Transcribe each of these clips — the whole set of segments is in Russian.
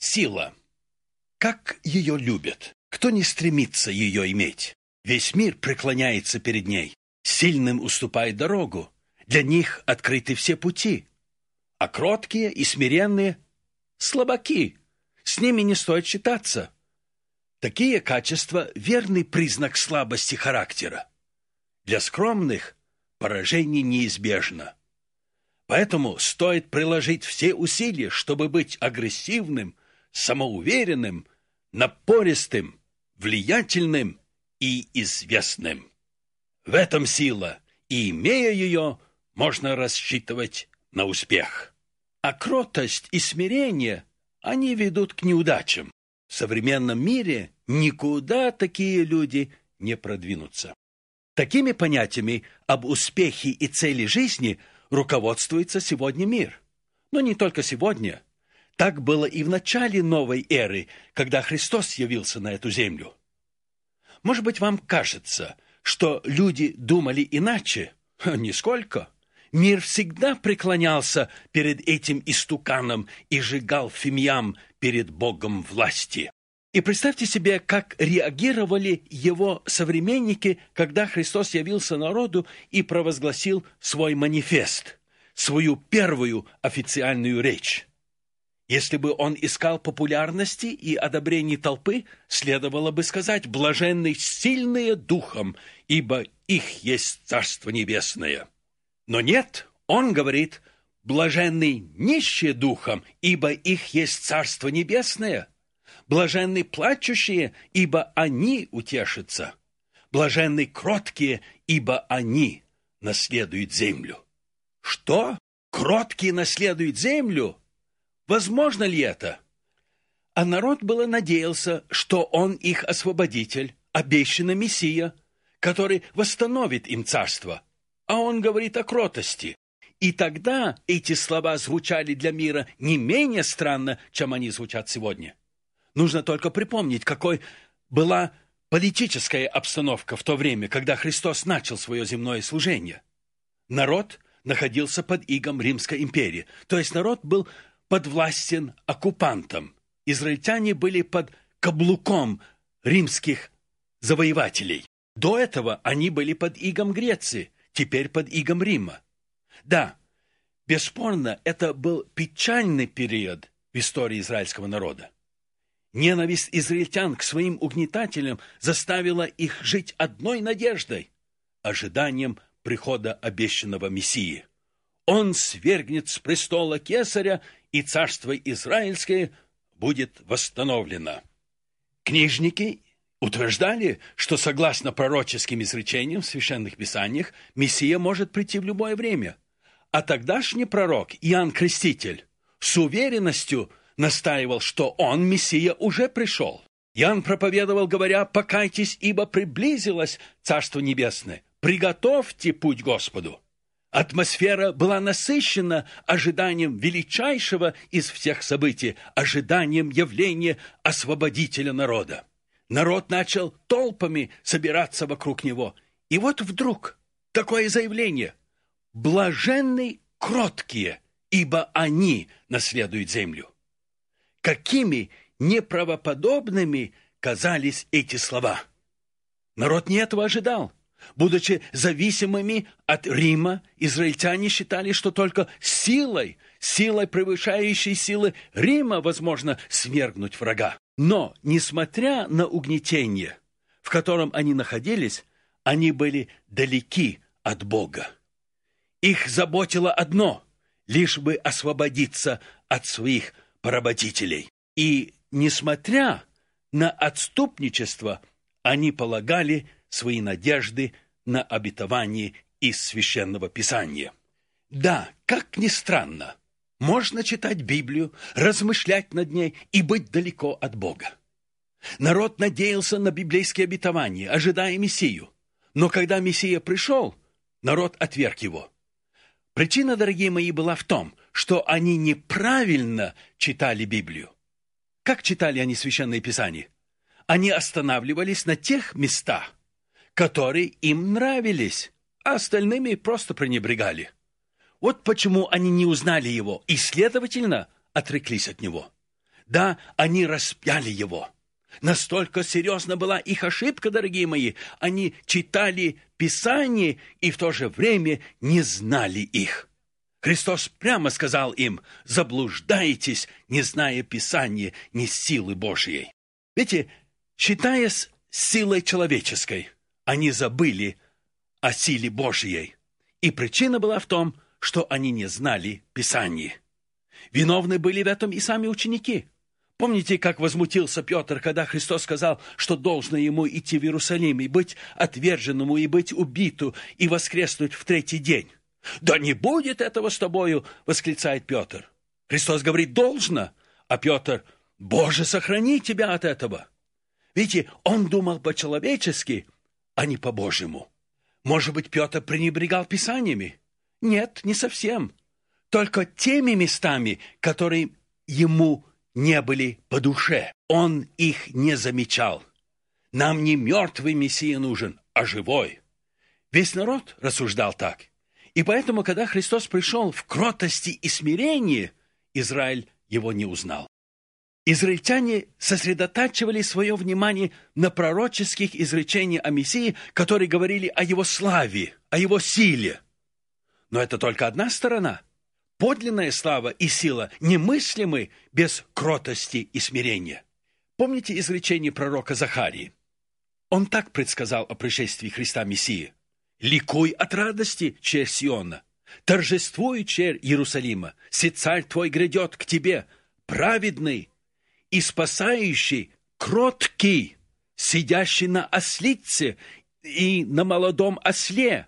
Сила. Как ее любят? Кто не стремится ее иметь? Весь мир преклоняется перед ней. Сильным уступает дорогу. Для них открыты все пути. А кроткие и смиренные — слабаки. С ними не стоит считаться. Такие качества — верный признак слабости характера. Для скромных поражение неизбежно. Поэтому стоит приложить все усилия, чтобы быть агрессивным, самоуверенным, напористым, влиятельным и известным. В этом сила, и, имея ее, можно рассчитывать на успех. А кротость и смирение, они ведут к неудачам. В современном мире никуда такие люди не продвинутся. Такими понятиями об успехе и цели жизни руководствуется сегодня мир. Но не только сегодня – так было и в начале новой эры, когда Христос явился на эту землю. Может быть, вам кажется, что люди думали иначе? Нисколько. Мир всегда преклонялся перед этим истуканом и сжигал фимиам перед Богом власти. И представьте себе, как реагировали его современники, когда Христос явился народу и провозгласил свой манифест, свою первую официальную речь. Если бы он искал популярности и одобрений толпы, следовало бы сказать «блаженны сильные духом, ибо их есть Царство Небесное». Но нет, он говорит «блаженны нищие духом, ибо их есть Царство Небесное». Блаженны плачущие, ибо они утешатся. Блаженны кроткие, ибо они наследуют землю. Что? Кроткие наследуют землю? Возможно ли это? А народ было надеялся, что он их освободитель, обещанный Мессия, который восстановит им царство. А он говорит о кротости. И тогда эти слова звучали для мира не менее странно, чем они звучат сегодня. Нужно только припомнить, какой была политическая обстановка в то время, когда Христос начал свое земное служение. Народ находился под игом Римской империи, то есть народ был подвластен оккупантам. Израильтяне были под каблуком римских завоевателей. До этого они были под игом Греции, теперь под игом Рима. Да, бесспорно, это был печальный период в истории израильского народа. Ненависть израильтян к своим угнетателям заставила их жить одной надеждой – ожиданием прихода обещанного Мессии. Он свергнет с престола кесаря и царство Израильское будет восстановлено. Книжники утверждали, что согласно пророческим изречениям в священных писаниях Мессия может прийти в любое время. А тогдашний пророк Иоанн Креститель с уверенностью настаивал, что он, Мессия, уже пришел. Иоанн проповедовал, говоря, «Покайтесь, ибо приблизилось Царство Небесное, приготовьте путь Господу». Атмосфера была насыщена ожиданием величайшего из всех событий, ожиданием явления освободителя народа. Народ начал толпами собираться вокруг него. И вот вдруг такое заявление. «Блаженны кроткие, ибо они наследуют землю». Какими неправоподобными казались эти слова. Народ не этого ожидал. Будучи зависимыми от Рима, израильтяне считали, что только силой, силой превышающей силы Рима возможно свергнуть врага. Но, несмотря на угнетение, в котором они находились, они были далеки от Бога. Их заботило одно – лишь бы освободиться от своих поработителей. И, несмотря на отступничество, они полагали – свои надежды на обетование из Священного Писания. Да, как ни странно, можно читать Библию, размышлять над ней и быть далеко от Бога. Народ надеялся на библейские обетования, ожидая Мессию. Но когда Мессия пришел, народ отверг его. Причина, дорогие мои, была в том, что они неправильно читали Библию. Как читали они Священное Писание? Они останавливались на тех местах, которые им нравились, а остальными просто пренебрегали. Вот почему они не узнали его и, следовательно, отреклись от него. Да, они распяли его. Настолько серьезна была их ошибка, дорогие мои. Они читали Писание и в то же время не знали их. Христос прямо сказал им, заблуждаетесь, не зная Писания, ни силы Божьей. Видите, считая с силой человеческой, они забыли о силе Божьей. И причина была в том, что они не знали Писания. Виновны были в этом и сами ученики. Помните, как возмутился Петр, когда Христос сказал, что должно ему идти в Иерусалим и быть отверженному, и быть убиту, и воскреснуть в третий день? «Да не будет этого с тобою!» — восклицает Петр. Христос говорит «должно», а Петр «Боже, сохрани тебя от этого!» Видите, он думал по-человечески, а не по-божьему. Может быть, Петр пренебрегал Писаниями? Нет, не совсем. Только теми местами, которые ему не были по душе. Он их не замечал. Нам не мертвый Мессия нужен, а живой. Весь народ рассуждал так. И поэтому, когда Христос пришел в кротости и смирении, Израиль его не узнал. Израильтяне сосредотачивали свое внимание на пророческих изречениях о Мессии, которые говорили о его славе, о его силе. Но это только одна сторона. Подлинная слава и сила немыслимы без кротости и смирения. Помните изречение пророка Захарии? Он так предсказал о пришествии Христа Мессии. «Ликуй от радости, черь Сиона! Торжествуй, черь Иерусалима! Се царь твой грядет к тебе, праведный и спасающий, кроткий, сидящий на ослице и на молодом осле,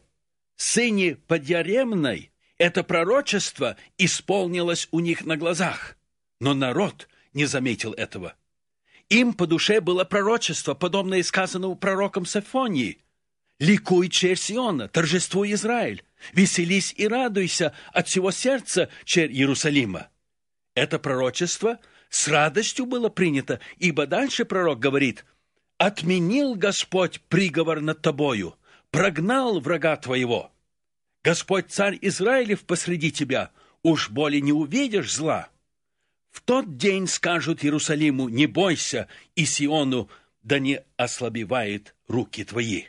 сыне подъяремной, это пророчество исполнилось у них на глазах. Но народ не заметил этого. Им по душе было пророчество, подобное сказанному пророком Сафонии. «Ликуй, черь Сиона, торжествуй Израиль, веселись и радуйся от всего сердца, черь Иерусалима». Это пророчество с радостью было принято, ибо дальше пророк говорит «Отменил Господь приговор над тобою, прогнал врага твоего». Господь царь Израилев посреди тебя, уж более не увидишь зла. В тот день скажут Иерусалиму, не бойся, и Сиону, да не ослабевает руки твои.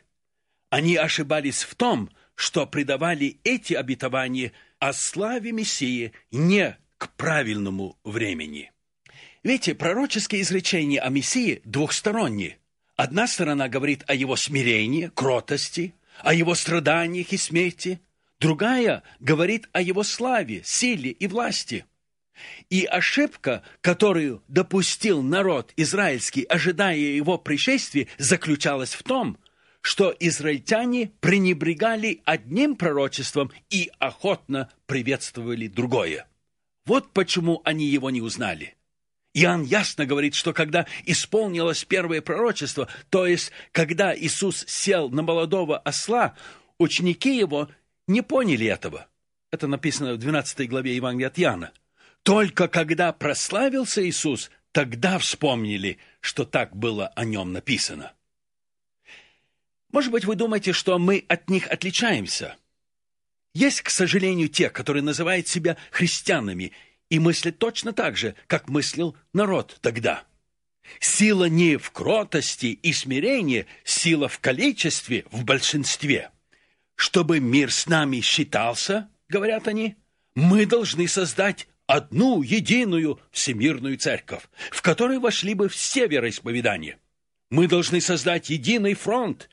Они ошибались в том, что придавали эти обетования о славе Мессии не к правильному времени. Видите, пророческие изречения о Мессии двухсторонние. Одна сторона говорит о его смирении, кротости, о его страданиях и смерти – Другая говорит о его славе, силе и власти. И ошибка, которую допустил народ израильский, ожидая его пришествия, заключалась в том, что израильтяне пренебрегали одним пророчеством и охотно приветствовали другое. Вот почему они его не узнали. Иоанн ясно говорит, что когда исполнилось первое пророчество, то есть когда Иисус сел на молодого осла, ученики его не поняли этого. Это написано в 12 главе Евангелия от Иоанна. Только когда прославился Иисус, тогда вспомнили, что так было о нем написано. Может быть, вы думаете, что мы от них отличаемся? Есть, к сожалению, те, которые называют себя христианами и мыслят точно так же, как мыслил народ тогда. Сила не в кротости и смирении, сила в количестве, в большинстве – чтобы мир с нами считался, говорят они, мы должны создать одну единую всемирную церковь, в которой вошли бы все вероисповедания. Мы должны создать единый фронт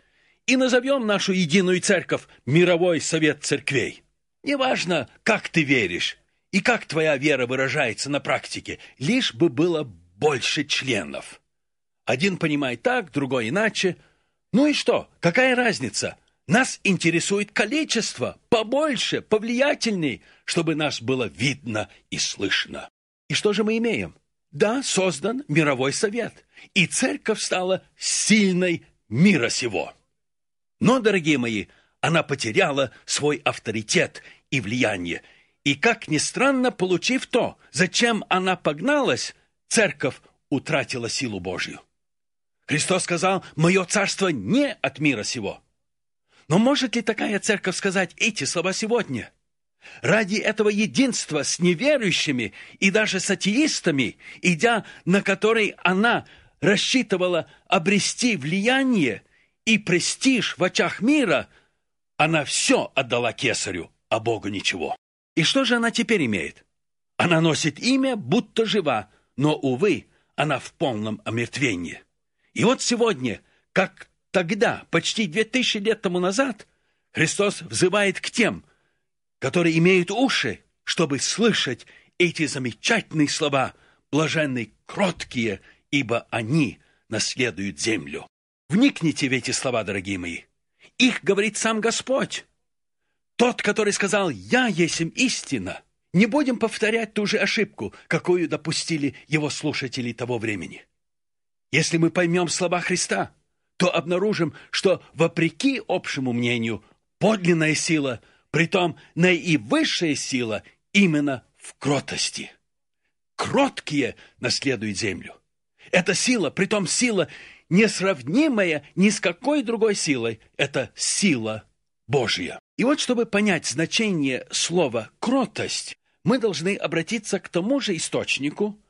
и назовем нашу единую церковь Мировой Совет Церквей. Неважно, как ты веришь и как твоя вера выражается на практике, лишь бы было больше членов. Один понимает так, другой иначе. Ну и что, какая разница – нас интересует количество, побольше, повлиятельней, чтобы нас было видно и слышно. И что же мы имеем? Да, создан мировой совет, и церковь стала сильной мира сего. Но, дорогие мои, она потеряла свой авторитет и влияние. И, как ни странно, получив то, зачем она погналась, церковь утратила силу Божью. Христос сказал, «Мое царство не от мира сего». Но может ли такая церковь сказать эти слова сегодня? ради этого единства с неверующими и даже с атеистами, идя на который она рассчитывала обрести влияние и престиж в очах мира, она все отдала кесарю, а Богу ничего. И что же она теперь имеет? Она носит имя, будто жива, но, увы, она в полном омертвении. И вот сегодня, как тогда, почти две тысячи лет тому назад, Христос взывает к тем, которые имеют уши, чтобы слышать эти замечательные слова, блаженные, кроткие, ибо они наследуют землю. Вникните в эти слова, дорогие мои. Их говорит сам Господь. Тот, который сказал «Я есть истина». Не будем повторять ту же ошибку, какую допустили его слушатели того времени. Если мы поймем слова Христа, то обнаружим, что, вопреки общему мнению, подлинная сила – Притом наивысшая сила именно в кротости. Кроткие наследуют землю. Эта сила, притом сила несравнимая ни с какой другой силой, это сила Божья. И вот, чтобы понять значение слова «кротость», мы должны обратиться к тому же источнику,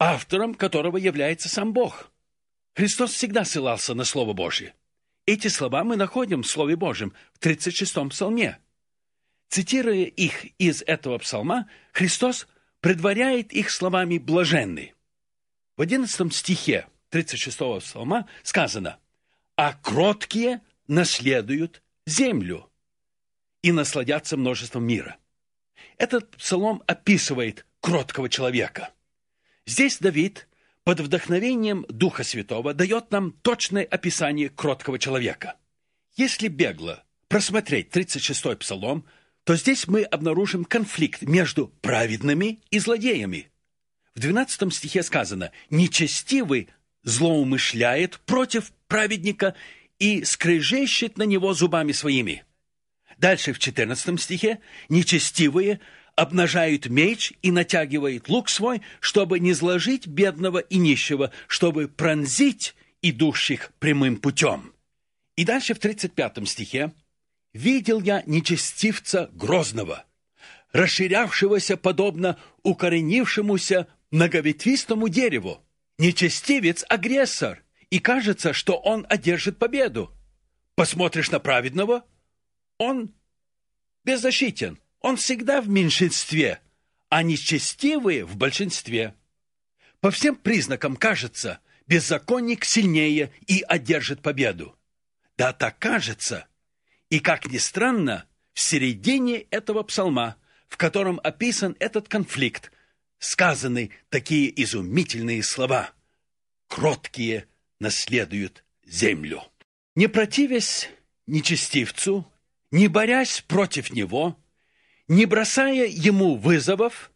автором которого является сам Бог. Христос всегда ссылался на Слово Божье. Эти слова мы находим в Слове Божьем в 36-м псалме – Цитируя их из этого псалма, Христос предваряет их словами «блаженны». В 11 стихе 36 псалма сказано «А кроткие наследуют землю и насладятся множеством мира». Этот псалом описывает кроткого человека. Здесь Давид под вдохновением Духа Святого дает нам точное описание кроткого человека. Если бегло просмотреть 36-й псалом, то здесь мы обнаружим конфликт между праведными и злодеями. В 12 стихе сказано «Нечестивый злоумышляет против праведника и скрежещет на него зубами своими». Дальше в 14 стихе «Нечестивые обнажают меч и натягивают лук свой, чтобы не сложить бедного и нищего, чтобы пронзить идущих прямым путем». И дальше в 35 стихе видел я нечестивца грозного, расширявшегося подобно укоренившемуся многоветвистому дереву. Нечестивец – агрессор, и кажется, что он одержит победу. Посмотришь на праведного – он беззащитен, он всегда в меньшинстве, а нечестивые – в большинстве. По всем признакам кажется, беззаконник сильнее и одержит победу. Да так кажется – и, как ни странно, в середине этого псалма, в котором описан этот конфликт, сказаны такие изумительные слова «Кроткие наследуют землю». Не противясь нечестивцу, не борясь против него, не бросая ему вызовов,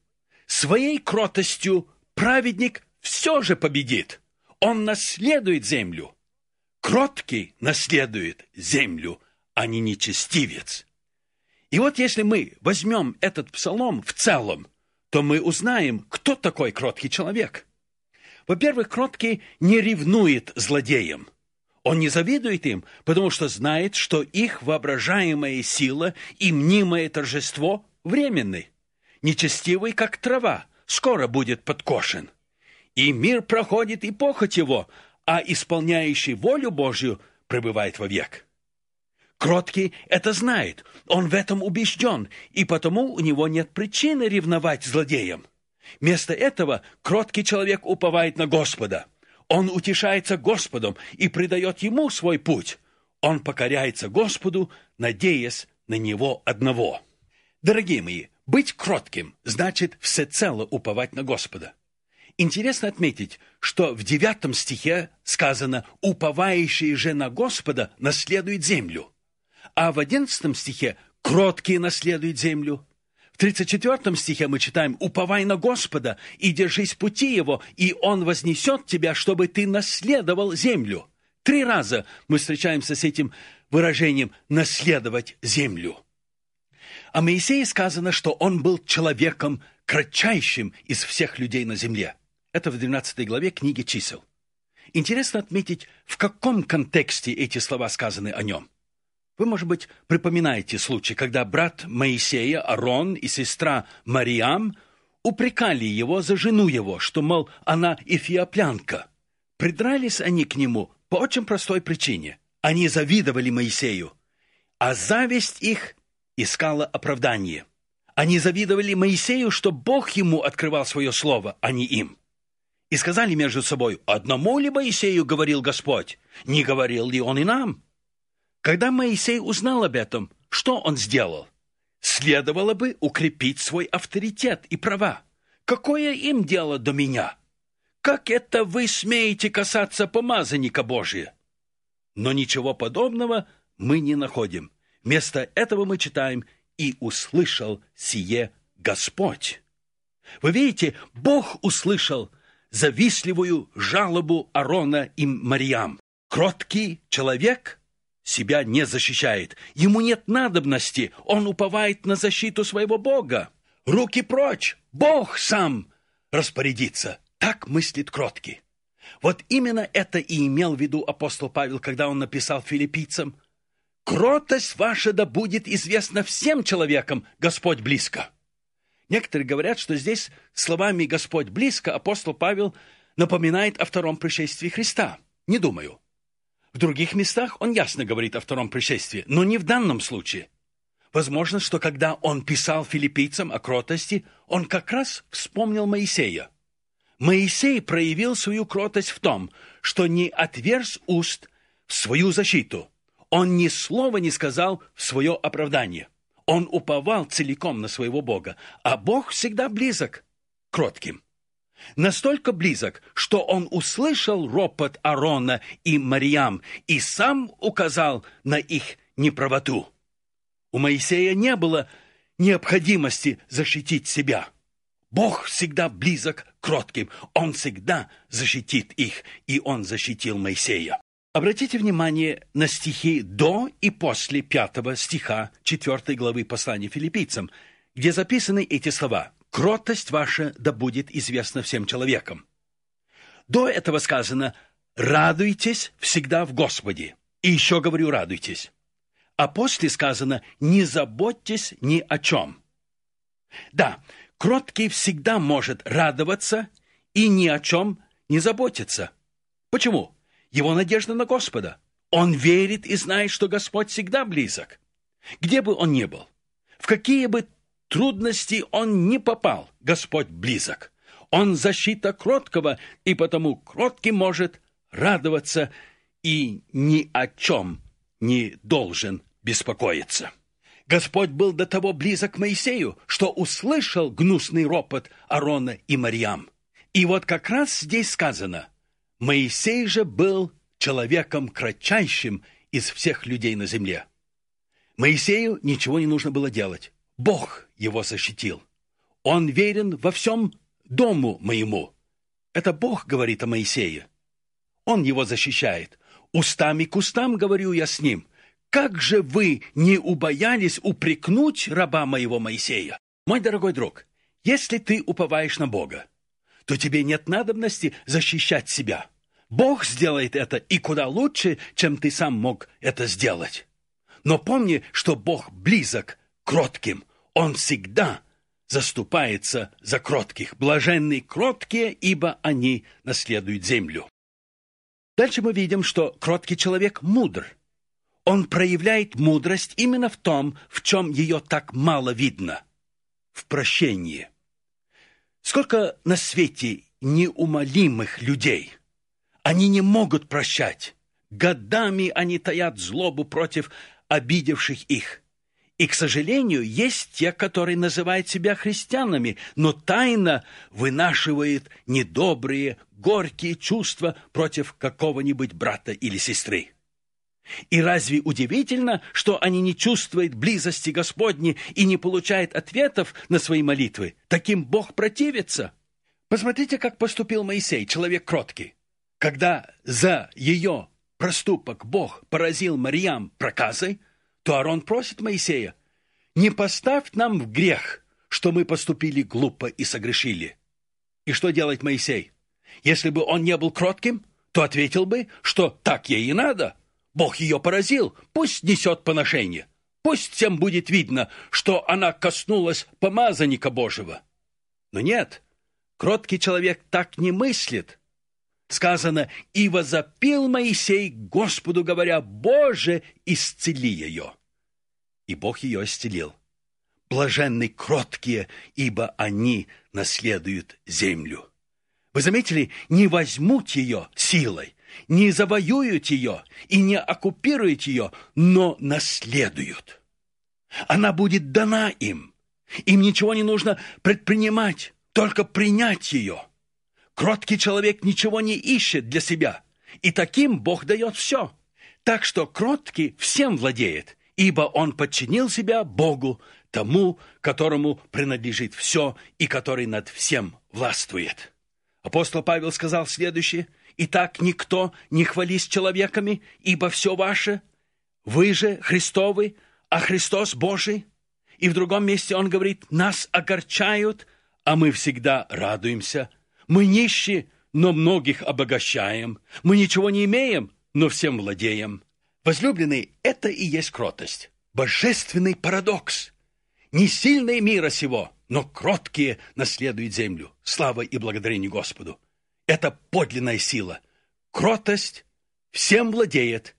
своей кротостью праведник все же победит. Он наследует землю. Кроткий наследует землю – а не нечестивец. И вот если мы возьмем этот псалом в целом, то мы узнаем, кто такой кроткий человек. Во-первых, кроткий не ревнует злодеям. Он не завидует им, потому что знает, что их воображаемая сила и мнимое торжество временны. Нечестивый, как трава, скоро будет подкошен. И мир проходит и похоть его, а исполняющий волю Божью пребывает вовек. Кроткий это знает, он в этом убежден, и потому у него нет причины ревновать злодеям. Вместо этого кроткий человек уповает на Господа. Он утешается Господом и предает Ему свой путь. Он покоряется Господу, надеясь на Него одного. Дорогие мои, быть кротким значит всецело уповать на Господа. Интересно отметить, что в девятом стихе сказано «уповающий же на Господа наследует землю» а в 11 стихе «кроткие наследуют землю». В 34 стихе мы читаем «Уповай на Господа и держись пути Его, и Он вознесет тебя, чтобы ты наследовал землю». Три раза мы встречаемся с этим выражением «наследовать землю». О Моисее сказано, что он был человеком кратчайшим из всех людей на земле. Это в 12 главе книги чисел. Интересно отметить, в каком контексте эти слова сказаны о нем – Вы, может быть, припоминаете случай, когда брат Моисея, Арон и сестра Мариам упрекали его за жену его, что, мол, она эфиоплянка. Придрались они к нему по очень простой причине. Они завидовали Моисею, а зависть их искала оправдание. Они завидовали Моисею, что Бог ему открывал свое слово, а не им. И сказали между собой, «Одному ли Моисею говорил Господь? Не говорил ли он и нам?» Когда Моисей узнал об этом, что он сделал? Следовало бы укрепить свой авторитет и права. Какое им дело до меня? Как это вы смеете касаться помазанника Божия? Но ничего подобного мы не находим. Вместо этого мы читаем «И услышал сие Господь». Вы видите, Бог услышал завистливую жалобу Арона и Мариам. Кроткий человек – себя не защищает. Ему нет надобности, он уповает на защиту своего Бога. Руки прочь, Бог сам распорядится. Так мыслит кроткий. Вот именно это и имел в виду апостол Павел, когда он написал филиппийцам «Кротость ваша да будет известна всем человекам, Господь близко». Некоторые говорят, что здесь словами «Господь близко» апостол Павел напоминает о втором пришествии Христа. Не думаю. В других местах он ясно говорит о втором пришествии, но не в данном случае. Возможно, что когда он писал филиппийцам о кротости, он как раз вспомнил Моисея. Моисей проявил свою кротость в том, что не отверз уст в свою защиту. Он ни слова не сказал в свое оправдание. Он уповал целиком на своего Бога, а Бог всегда близок к кротким настолько близок, что он услышал ропот Арона и Мариам и сам указал на их неправоту. У Моисея не было необходимости защитить себя. Бог всегда близок к кротким, Он всегда защитит их, и Он защитил Моисея. Обратите внимание на стихи до и после пятого стиха четвертой главы послания филиппийцам, где записаны эти слова – кротость ваша да будет известна всем человекам. До этого сказано «радуйтесь всегда в Господе». И еще говорю «радуйтесь». А после сказано «не заботьтесь ни о чем». Да, кроткий всегда может радоваться и ни о чем не заботиться. Почему? Его надежда на Господа. Он верит и знает, что Господь всегда близок. Где бы он ни был, в какие бы трудности он не попал, Господь близок. Он защита кроткого, и потому кроткий может радоваться и ни о чем не должен беспокоиться. Господь был до того близок к Моисею, что услышал гнусный ропот Арона и Мариам. И вот как раз здесь сказано, Моисей же был человеком кратчайшим из всех людей на земле. Моисею ничего не нужно было делать. Бог его защитил. Он верен во всем дому моему. Это Бог говорит о Моисее. Он его защищает. Устами к устам говорю я с ним. Как же вы не убоялись упрекнуть раба моего Моисея? Мой дорогой друг, если ты уповаешь на Бога, то тебе нет надобности защищать себя. Бог сделает это и куда лучше, чем ты сам мог это сделать. Но помни, что Бог близок кротким, он всегда заступается за кротких. Блаженны кроткие, ибо они наследуют землю. Дальше мы видим, что кроткий человек мудр. Он проявляет мудрость именно в том, в чем ее так мало видно – в прощении. Сколько на свете неумолимых людей. Они не могут прощать. Годами они таят злобу против обидевших их. И, к сожалению, есть те, которые называют себя христианами, но тайно вынашивают недобрые, горькие чувства против какого-нибудь брата или сестры. И разве удивительно, что они не чувствуют близости Господней и не получают ответов на свои молитвы? Таким Бог противится. Посмотрите, как поступил Моисей, человек кроткий. Когда за ее проступок Бог поразил Мариам проказой, то Аарон просит Моисея, «Не поставь нам в грех, что мы поступили глупо и согрешили». И что делать Моисей? Если бы он не был кротким, то ответил бы, что так ей и надо. Бог ее поразил, пусть несет поношение. Пусть всем будет видно, что она коснулась помазанника Божьего. Но нет, кроткий человек так не мыслит. Сказано, «И возопил Моисей Господу, говоря, Боже, исцели ее». И Бог ее исцелил. Блаженны кроткие, ибо они наследуют землю. Вы заметили, не возьмут ее силой, не завоюют ее и не оккупируют ее, но наследуют. Она будет дана им. Им ничего не нужно предпринимать, только принять ее. Кроткий человек ничего не ищет для себя, и таким Бог дает все. Так что кроткий всем владеет, ибо он подчинил себя Богу, тому, которому принадлежит все и который над всем властвует. Апостол Павел сказал следующее – Итак, никто не хвались человеками, ибо все ваше. Вы же Христовы, а Христос Божий. И в другом месте он говорит, нас огорчают, а мы всегда радуемся. Мы нищие, но многих обогащаем. Мы ничего не имеем, но всем владеем. Возлюбленный, это и есть кротость. Божественный парадокс. Не сильные мира сего, но кроткие наследуют землю. Слава и благодарение Господу это подлинная сила. Кротость всем владеет.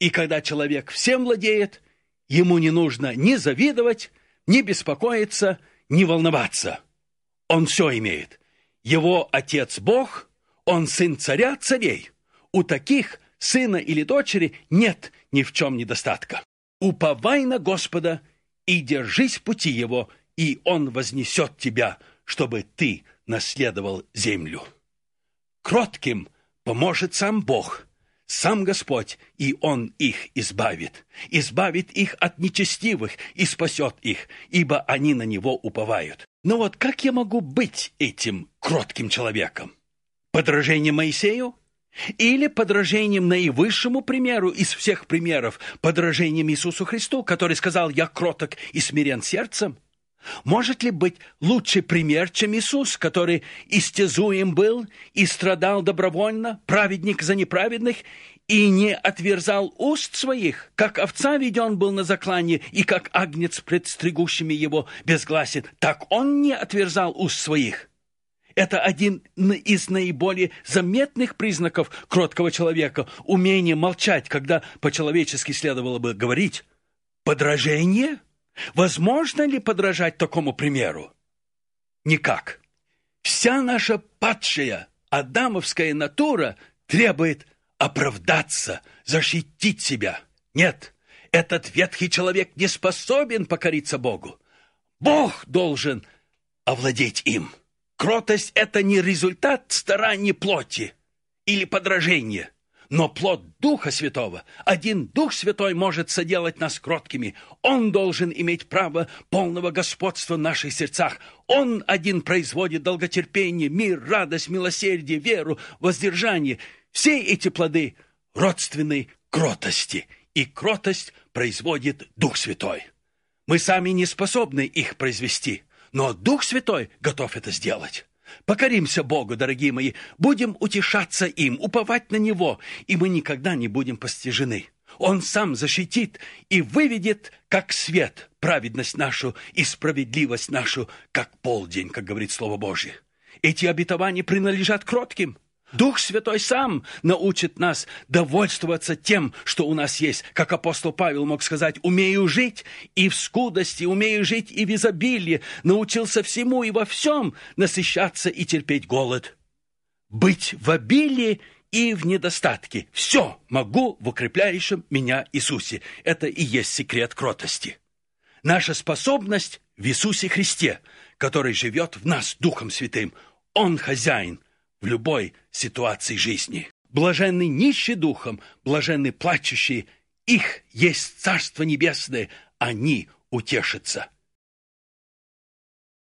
И когда человек всем владеет, ему не нужно ни завидовать, ни беспокоиться, ни волноваться. Он все имеет. Его отец Бог, он сын царя царей. У таких сына или дочери нет ни в чем недостатка. Уповай на Господа и держись пути его, и он вознесет тебя, чтобы ты наследовал землю. Кротким поможет сам Бог, сам Господь, и Он их избавит. Избавит их от нечестивых и спасет их, ибо они на Него уповают. Но вот как я могу быть этим кротким человеком? Подражением Моисею? Или подражением наивысшему примеру из всех примеров, подражением Иисусу Христу, который сказал «Я кроток и смирен сердцем»? Может ли быть лучший пример, чем Иисус, который истязуем был и страдал добровольно, праведник за неправедных, и не отверзал уст своих, как овца веден был на заклане, и как агнец пред стригущими его безгласен, так он не отверзал уст своих. Это один из наиболее заметных признаков кроткого человека – умение молчать, когда по-человечески следовало бы говорить. Подражение – Возможно ли подражать такому примеру? Никак. Вся наша падшая адамовская натура требует оправдаться, защитить себя. Нет, этот ветхий человек не способен покориться Богу. Бог должен овладеть им. Кротость – это не результат стараний плоти или подражения но плод Духа Святого. Один Дух Святой может соделать нас кроткими. Он должен иметь право полного господства в наших сердцах. Он один производит долготерпение, мир, радость, милосердие, веру, воздержание. Все эти плоды родственны кротости, и кротость производит Дух Святой. Мы сами не способны их произвести, но Дух Святой готов это сделать. Покоримся Богу, дорогие мои, будем утешаться им, уповать на Него, и мы никогда не будем постижены. Он сам защитит и выведет, как свет, праведность нашу и справедливость нашу, как полдень, как говорит Слово Божье. Эти обетования принадлежат кротким, Дух Святой сам научит нас довольствоваться тем, что у нас есть. Как апостол Павел мог сказать, умею жить и в скудости, умею жить и в изобилии, научился всему и во всем насыщаться и терпеть голод. Быть в обилии и в недостатке. Все могу в укрепляющем меня Иисусе. Это и есть секрет кротости. Наша способность в Иисусе Христе, который живет в нас Духом Святым. Он хозяин в любой ситуации жизни. Блаженны нищие духом, блаженны плачущие, их есть Царство Небесное, они утешатся.